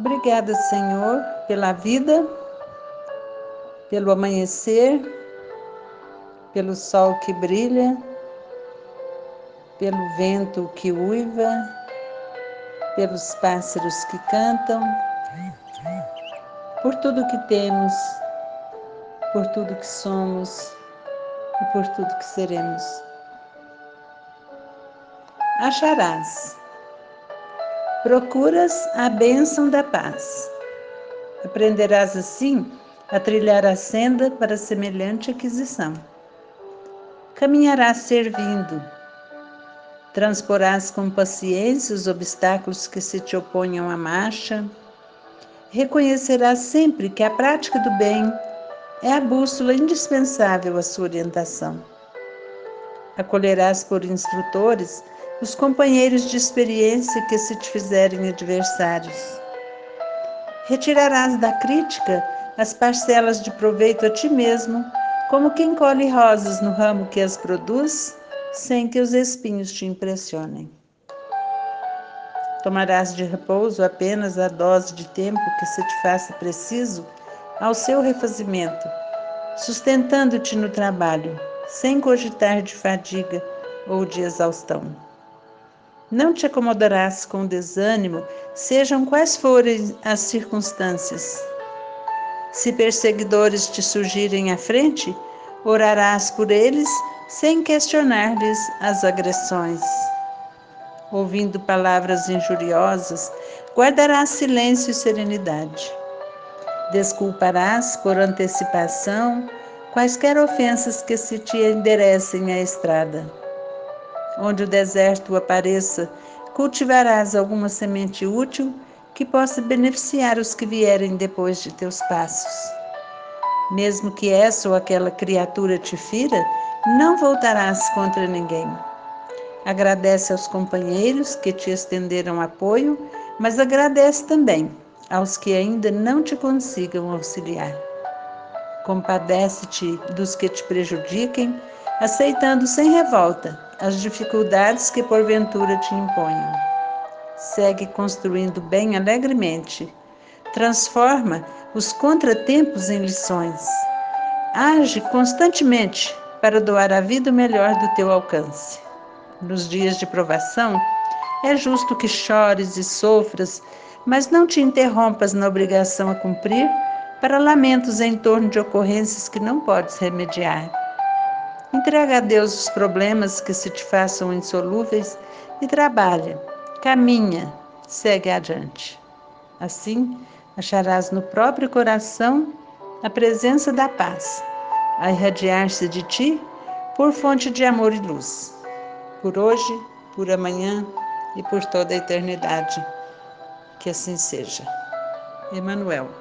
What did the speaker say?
Obrigada, Senhor, pela vida, pelo amanhecer, pelo sol que brilha, pelo vento que uiva, pelos pássaros que cantam, por tudo que temos, por tudo que somos e por tudo que seremos. Acharás. Procuras a bênção da paz. Aprenderás assim a trilhar a senda para semelhante aquisição. Caminharás servindo. Transporás com paciência os obstáculos que se te oponham à marcha. Reconhecerás sempre que a prática do bem é a bússola indispensável à sua orientação. Acolherás por instrutores os companheiros de experiência que se te fizerem adversários. Retirarás da crítica as parcelas de proveito a ti mesmo, como quem colhe rosas no ramo que as produz, sem que os espinhos te impressionem. Tomarás de repouso apenas a dose de tempo que se te faça preciso ao seu refazimento, sustentando-te no trabalho, sem cogitar de fadiga ou de exaustão. Não te acomodarás com desânimo, sejam quais forem as circunstâncias. Se perseguidores te surgirem à frente, orarás por eles sem questionar-lhes as agressões. Ouvindo palavras injuriosas, guardarás silêncio e serenidade. Desculparás por antecipação quaisquer ofensas que se te enderecem à estrada. Onde o deserto apareça, cultivarás alguma semente útil que possa beneficiar os que vierem depois de teus passos. Mesmo que essa ou aquela criatura te fira, não voltarás contra ninguém. Agradece aos companheiros que te estenderam apoio, mas agradece também aos que ainda não te consigam auxiliar. Compadece-te dos que te prejudiquem, aceitando sem revolta as dificuldades que porventura te imponham. Segue construindo bem alegremente. Transforma os contratempos em lições. Age constantemente para doar a vida melhor do teu alcance. Nos dias de provação, é justo que chores e sofras mas não te interrompas na obrigação a cumprir para lamentos em torno de ocorrências que não podes remediar. Entrega a Deus os problemas que se te façam insolúveis e trabalha, caminha, segue adiante. Assim, acharás no próprio coração a presença da paz, a irradiar-se de ti por fonte de amor e luz, por hoje, por amanhã e por toda a eternidade. Que assim seja. Emanuel.